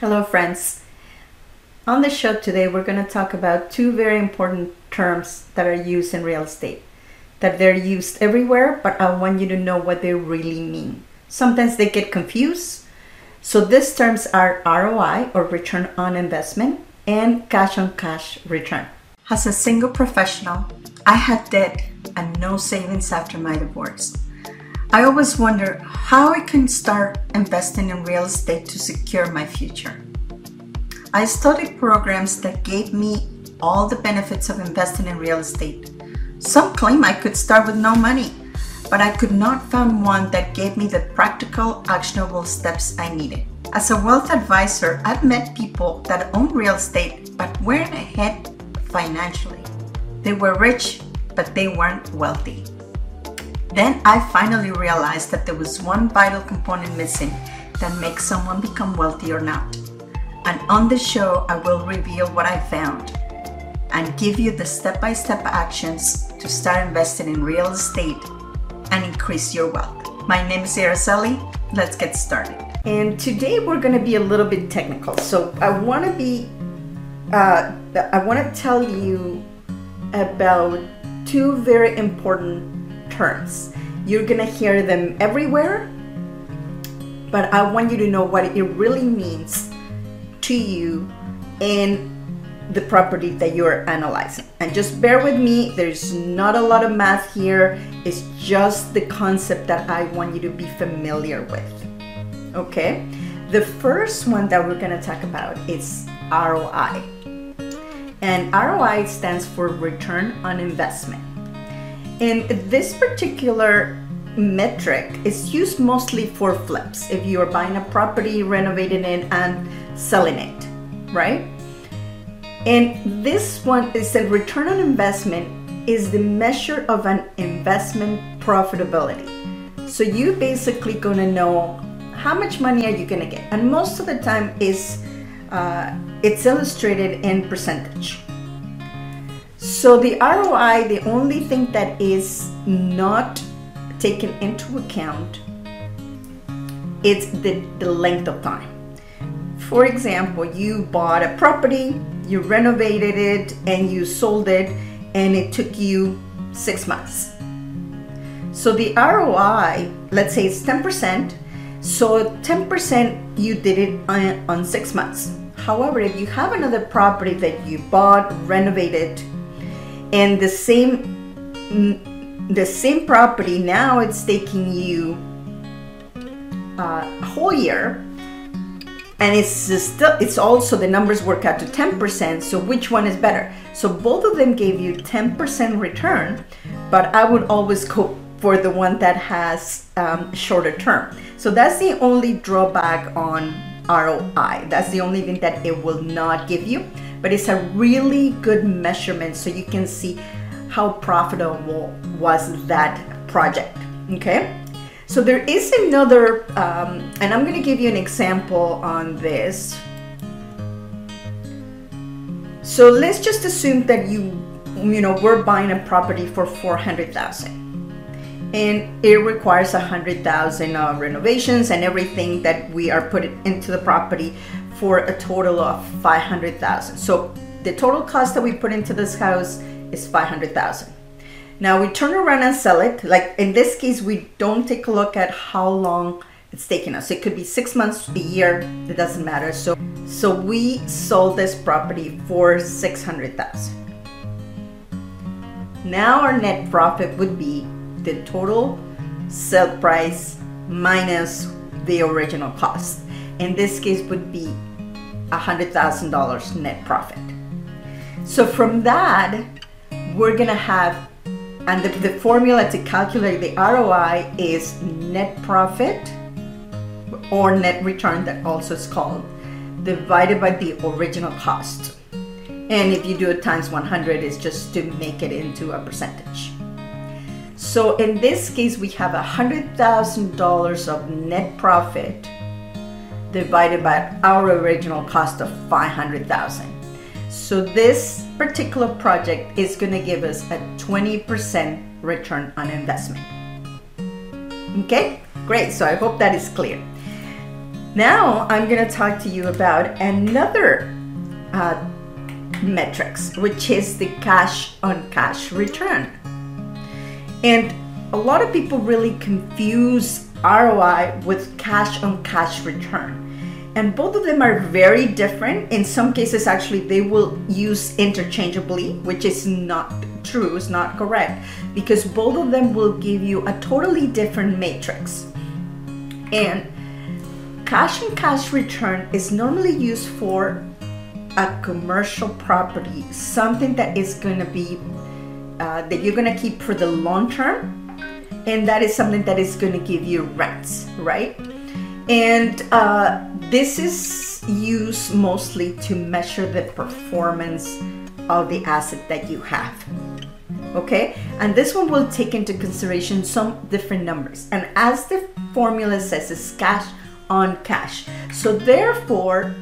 Hello, friends. On the show today, we're going to talk about two very important terms that are used in real estate. That they're used everywhere, but I want you to know what they really mean. Sometimes they get confused. So, these terms are ROI or return on investment and cash on cash return. As a single professional, I had debt and no savings after my divorce. I always wonder how I can start investing in real estate to secure my future. I studied programs that gave me all the benefits of investing in real estate. Some claim I could start with no money, but I could not find one that gave me the practical, actionable steps I needed. As a wealth advisor, I've met people that own real estate but weren't ahead financially. They were rich, but they weren't wealthy. Then I finally realized that there was one vital component missing that makes someone become wealthy or not. And on the show, I will reveal what I found and give you the step by step actions to start investing in real estate and increase your wealth. My name is Araceli. Let's get started. And today we're going to be a little bit technical. So I want to be, uh, I want to tell you about two very important You're gonna hear them everywhere, but I want you to know what it really means to you in the property that you're analyzing. And just bear with me, there's not a lot of math here, it's just the concept that I want you to be familiar with. Okay? The first one that we're gonna talk about is ROI. And ROI stands for return on investment. And this particular metric is used mostly for flips. If you are buying a property, renovating it, and selling it, right? And this one is a return on investment is the measure of an investment profitability. So you basically gonna know how much money are you gonna get, and most of the time is uh, it's illustrated in percentage. So the ROI, the only thing that is not taken into account is the, the length of time. For example, you bought a property, you renovated it, and you sold it, and it took you six months. So the ROI, let's say it's 10%, so 10% you did it on, on six months. However, if you have another property that you bought, renovated, and the same the same property now it's taking you uh, a whole year. And it's still it's also the numbers work out to 10% so which one is better? So both of them gave you 10% return but i would always go for the one that has um, shorter term. So that's the only drawback on roi that's the only thing that it will not give you but it's a really good measurement so you can see how profitable was that project. Okay, so there is another, um, and I'm going to give you an example on this. So let's just assume that you, you know, we're buying a property for four hundred thousand, and it requires a hundred thousand uh, renovations and everything that we are putting into the property for a total of 500,000. So the total cost that we put into this house is 500,000. Now we turn around and sell it. Like in this case, we don't take a look at how long it's taking us. It could be six months, a year, it doesn't matter. So so we sold this property for 600,000. Now our net profit would be the total sale price minus the original cost. In this case would be $100,000 net profit. So from that, we're gonna have, and the, the formula to calculate the ROI is net profit or net return that also is called, divided by the original cost. And if you do it times 100, it's just to make it into a percentage. So in this case, we have $100,000 of net profit divided by our original cost of 500,000. So this particular project is going to give us a 20% return on investment. Okay, great. So I hope that is clear. Now I'm going to talk to you about another uh, metrics, which is the cash on cash return. And a lot of people really confuse ROI with cash on cash return. And both of them are very different. In some cases, actually, they will use interchangeably, which is not true, is not correct, because both of them will give you a totally different matrix. And cash on cash return is normally used for a commercial property, something that is going to be uh, that you're going to keep for the long term, and that is something that is going to give you rents, right? And uh, this is used mostly to measure the performance of the asset that you have. Okay, and this one will take into consideration some different numbers. And as the formula says, it's cash on cash. So, therefore,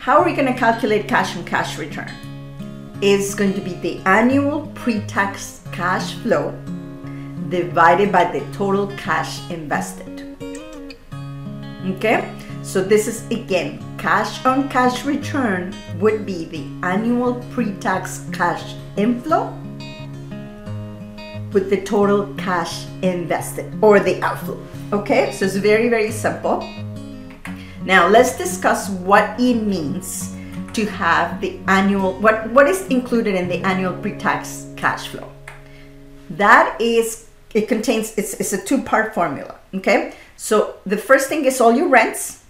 how are we going to calculate cash on cash return? Is going to be the annual pre tax cash flow divided by the total cash invested. Okay, so this is again cash on cash return would be the annual pre tax cash inflow with the total cash invested or the outflow. Okay, so it's very, very simple. Now let's discuss what it means to have the annual what what is included in the annual pre-tax cash flow. That is it contains it's, it's a two-part formula. Okay, so the first thing is all your rents,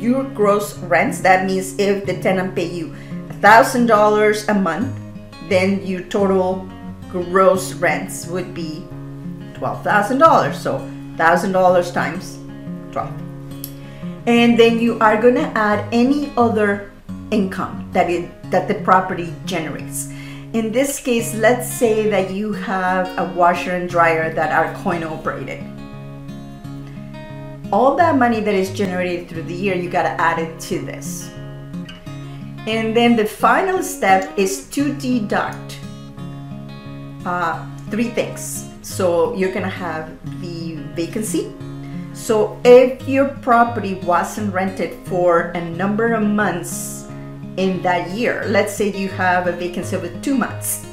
your gross rents. That means if the tenant pay you thousand dollars a month, then your total gross rents would be twelve thousand dollars. So thousand dollars times twelve. And then you are gonna add any other income that it that the property generates. In this case, let's say that you have a washer and dryer that are coin operated all that money that is generated through the year, you got to add it to this. And then the final step is to deduct uh, three things. So you're going to have the vacancy. So if your property wasn't rented for a number of months in that year, let's say you have a vacancy of two months.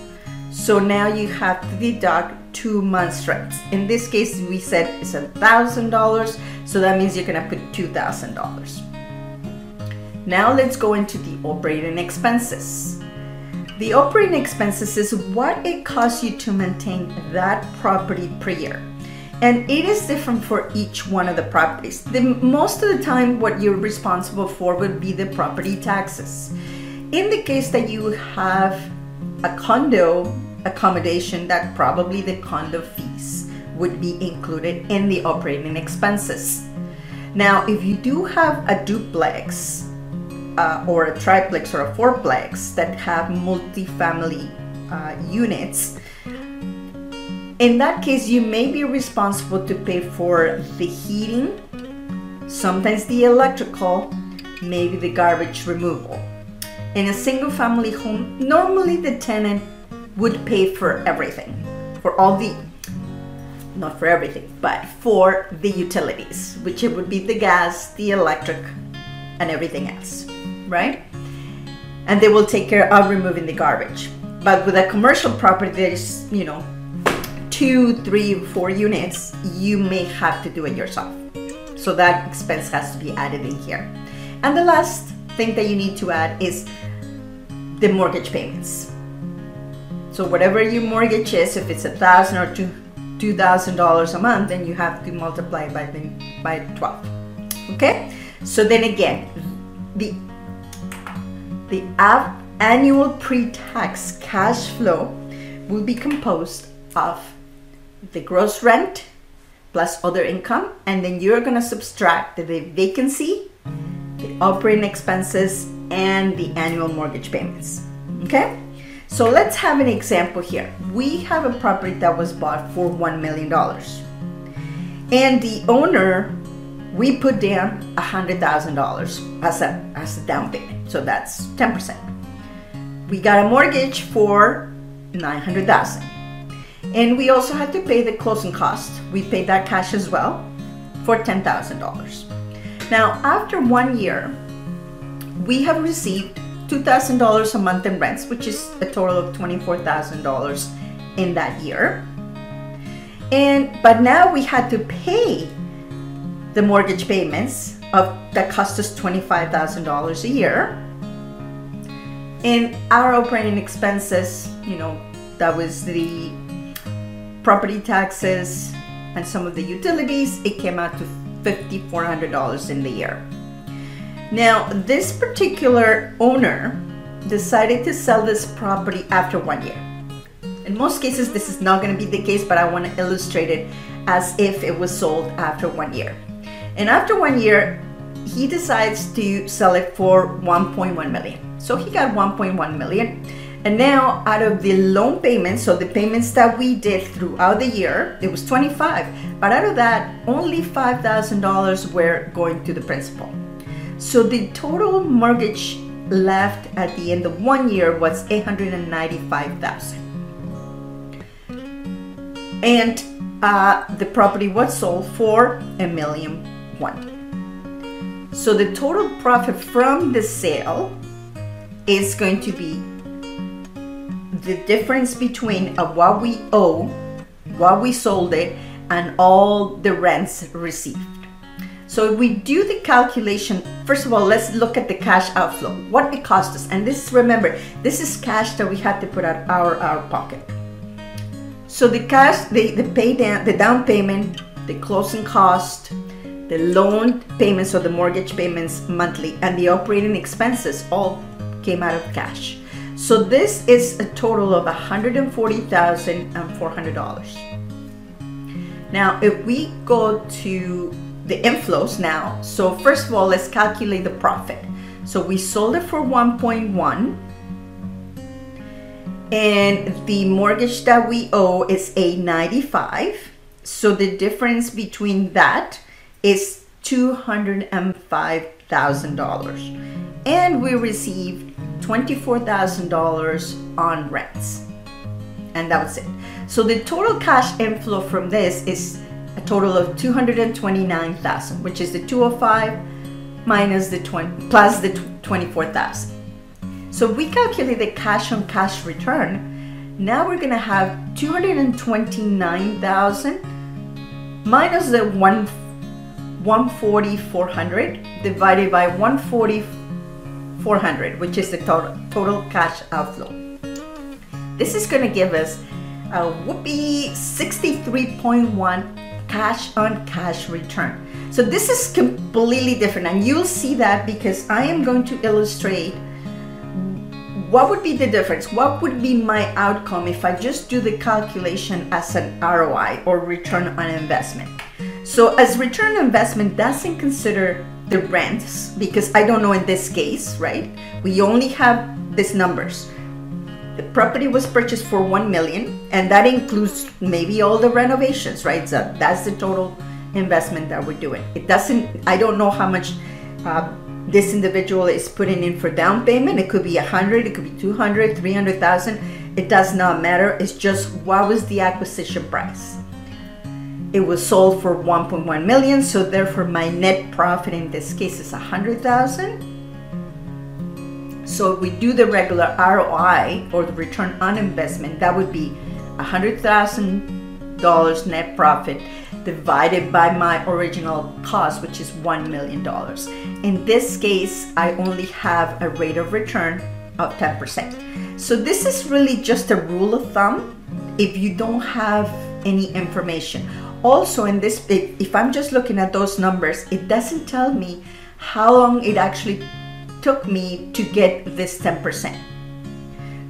So now you have to deduct two months rent. In this case, we said it's a thousand dollars, so that means you're gonna put two thousand dollars. Now let's go into the operating expenses. The operating expenses is what it costs you to maintain that property per year. And it is different for each one of the properties. The, most of the time, what you're responsible for would be the property taxes. In the case that you have a condo accommodation that probably the condo fees would be included in the operating expenses. Now, if you do have a duplex uh, or a triplex or a fourplex that have multifamily uh, units, in that case, you may be responsible to pay for the heating, sometimes the electrical, maybe the garbage removal. In a single family home, normally the tenant would pay for everything, for all the, not for everything, but for the utilities, which it would be the gas, the electric, and everything else, right? And they will take care of removing the garbage. But with a commercial property, there's, you know, two, three, four units, you may have to do it yourself. So that expense has to be added in here. And the last thing that you need to add is the mortgage payments. So whatever your mortgage is, if it's a thousand or two two thousand dollars a month, then you have to multiply by the by twelve. Okay. So then again, the the annual pre-tax cash flow will be composed of the gross rent plus other income, and then you're gonna subtract the vacancy, the operating expenses, and the annual mortgage payments. Okay. So let's have an example here. We have a property that was bought for $1 million. And the owner, we put down $100,000 as a, as a down payment. So that's 10%. We got a mortgage for 900,000. And we also had to pay the closing cost. We paid that cash as well for $10,000. Now, after one year, we have received $2,000 a month in rents, which is a total of $24,000 in that year. And but now we had to pay the mortgage payments of that cost us $25,000 a year. And our operating expenses, you know, that was the property taxes and some of the utilities, it came out to $5,400 in the year. Now, this particular owner decided to sell this property after one year. In most cases, this is not going to be the case, but I want to illustrate it as if it was sold after one year. And after one year, he decides to sell it for 1.1 million. So he got 1.1 million. And now, out of the loan payments, so the payments that we did throughout the year, it was 25. But out of that, only $5,000 were going to the principal. So the total mortgage left at the end of one year was 895,000. And uh, the property was sold for a million one. So the total profit from the sale is going to be the difference between uh, what we owe, what we sold it, and all the rents received. So if we do the calculation, first of all, let's look at the cash outflow, what it cost us. And this, remember, this is cash that we had to put out our, our pocket. So the cash, the, the pay down, the down payment, the closing cost, the loan payments or the mortgage payments monthly, and the operating expenses all came out of cash. So this is a total of $140,400. Now, if we go to the inflows now, so first of all, let's calculate the profit. So we sold it for 1.1 and the mortgage that we owe is 895 so the difference between that is $205,000 and we received $24,000 on rents. And that was it. So the total cash inflow from this is a total of 229,000 which is the 205 minus the 20 plus the 24,000 so we calculate the cash on cash return, now we're going to have 229,000 minus the 1 140,400 divided by 140,400, which is the total, total cash outflow. This is going to give us a whoopee 63.1 cash on cash return. So this is completely different and you'll see that because I am going to illustrate what would be the difference? What would be my outcome if I just do the calculation as an ROI or return on investment? So, as return on investment doesn't consider the rents because I don't know in this case, right? We only have these numbers. The property was purchased for 1 million and that includes maybe all the renovations, right? So that's the total investment that we're doing. It doesn't I don't know how much uh, this individual is putting in for down payment. It could be a hundred, it could be 200, 300,000. It does not matter. It's just what was the acquisition price. It was sold for 1.1 million, so therefore my net profit in this case is hundred thousand. So if we do the regular ROI or the return on investment, that would be hundred thousand dollars net profit divided by my original cost, which is $1 million. In this case, I only have a rate of return of 10%. So this is really just a rule of thumb if you don't have any information. Also in this, if I'm just looking at those numbers, it doesn't tell me how long it actually took me to get this 10%.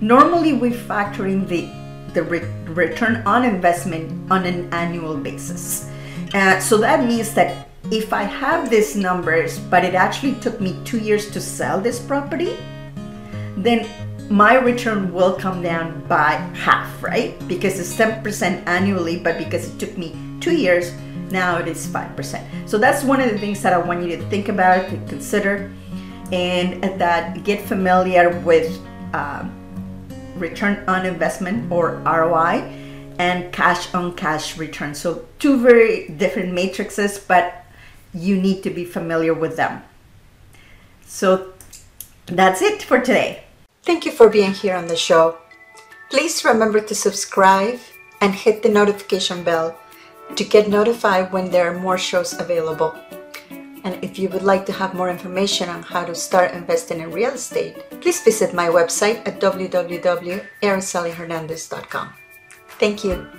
Normally we factor in the the re- return on investment on an annual basis. Uh, so that means that if I have these numbers, but it actually took me two years to sell this property, then my return will come down by half, right? Because it's 10% annually, but because it took me two years, now it is 5%. So that's one of the things that I want you to think about, to consider, and that get familiar with. Um, return on investment or ROI and cash on cash return. So two very different matrices, but you need to be familiar with them. So that's it for today. Thank you for being here on the show. Please remember to subscribe and hit the notification bell to get notified when there are more shows available. And if you would like to have more information on how to start investing in real estate, please visit my website at www.aracelihernandez.com. Thank you.